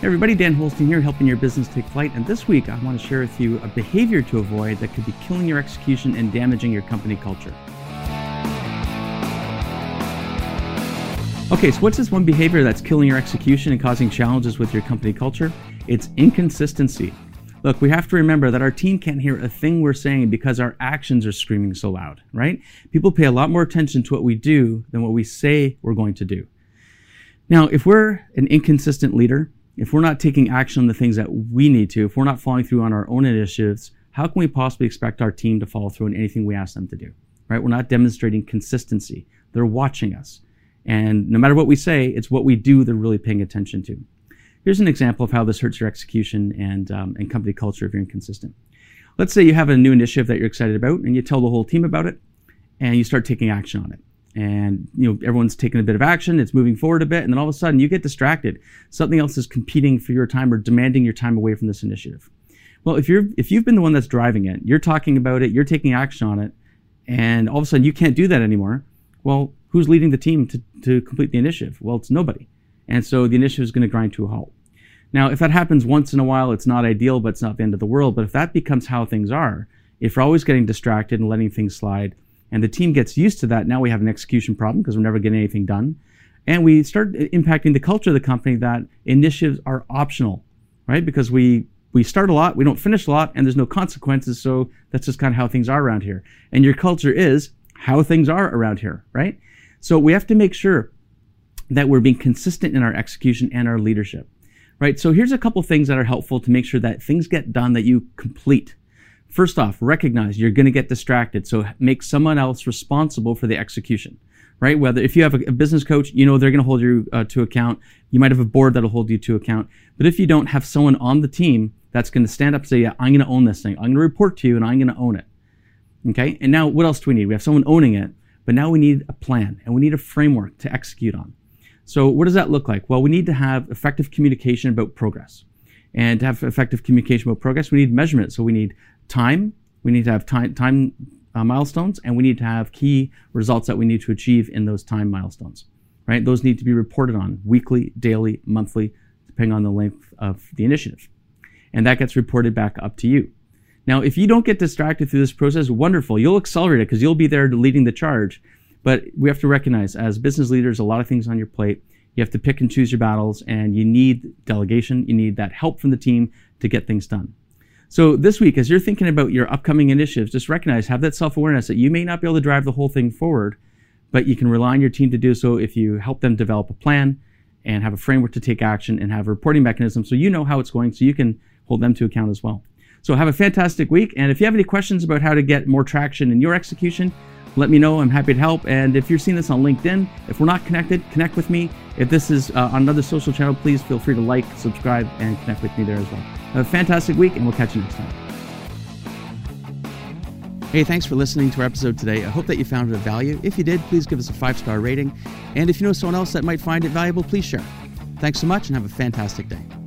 Hey everybody, Dan Holstein here, helping your business take flight. And this week, I want to share with you a behavior to avoid that could be killing your execution and damaging your company culture. Okay, so what's this one behavior that's killing your execution and causing challenges with your company culture? It's inconsistency. Look, we have to remember that our team can't hear a thing we're saying because our actions are screaming so loud, right? People pay a lot more attention to what we do than what we say we're going to do. Now, if we're an inconsistent leader, if we're not taking action on the things that we need to, if we're not following through on our own initiatives, how can we possibly expect our team to follow through on anything we ask them to do? Right? We're not demonstrating consistency. They're watching us. And no matter what we say, it's what we do they're really paying attention to. Here's an example of how this hurts your execution and, um, and company culture if you're inconsistent. Let's say you have a new initiative that you're excited about and you tell the whole team about it and you start taking action on it and you know everyone's taking a bit of action it's moving forward a bit and then all of a sudden you get distracted. Something else is competing for your time or demanding your time away from this initiative. Well if you're if you've been the one that's driving it you're talking about it you're taking action on it and all of a sudden you can't do that anymore well who's leading the team to, to complete the initiative? Well it's nobody. And so the initiative is going to grind to a halt. Now if that happens once in a while it's not ideal but it's not the end of the world. But if that becomes how things are if you're always getting distracted and letting things slide and the team gets used to that, now we have an execution problem because we're never getting anything done. And we start impacting the culture of the company that initiatives are optional, right? Because we we start a lot, we don't finish a lot, and there's no consequences. So that's just kind of how things are around here. And your culture is how things are around here, right? So we have to make sure that we're being consistent in our execution and our leadership, right? So here's a couple things that are helpful to make sure that things get done that you complete First off, recognize you're going to get distracted. So make someone else responsible for the execution, right? Whether if you have a, business coach, you know they're going to hold you uh, to account. You might have a board that'll hold you to account. But if you don't have someone on the team that's going to stand up and say, yeah, I'm going to own this thing. I'm going to report to you and I'm going to own it. Okay. And now what else do we need? We have someone owning it, but now we need a plan and we need a framework to execute on. So what does that look like? Well, we need to have effective communication about progress. And to have effective communication about progress, we need measurement. So we need time. We need to have time, time uh, milestones, and we need to have key results that we need to achieve in those time milestones. Right? Those need to be reported on weekly, daily, monthly, depending on the length of the initiative. And that gets reported back up to you. Now, if you don't get distracted through this process, wonderful. You'll accelerate it because you'll be there leading the charge. But we have to recognize as business leaders, a lot of things on your plate. You have to pick and choose your battles, and you need delegation. You need that help from the team to get things done. So this week, as you're thinking about your upcoming initiatives, just recognize, have that self-awareness that you may not be able to drive the whole thing forward, but you can rely on your team to do so if you help them develop a plan and have a framework to take action and have a reporting mechanism so you know how it's going so you can hold them to account as well. So have a fantastic week. And if you have any questions about how to get more traction in your execution, let me know. I'm happy to help. And if you're seeing this on LinkedIn, if we're not connected, connect with me. If this is uh, on another social channel, please feel free to like, subscribe, and connect with me there as well. Have a fantastic week, and we'll catch you next time. Hey, thanks for listening to our episode today. I hope that you found it of value. If you did, please give us a five star rating. And if you know someone else that might find it valuable, please share. Thanks so much and have a fantastic day.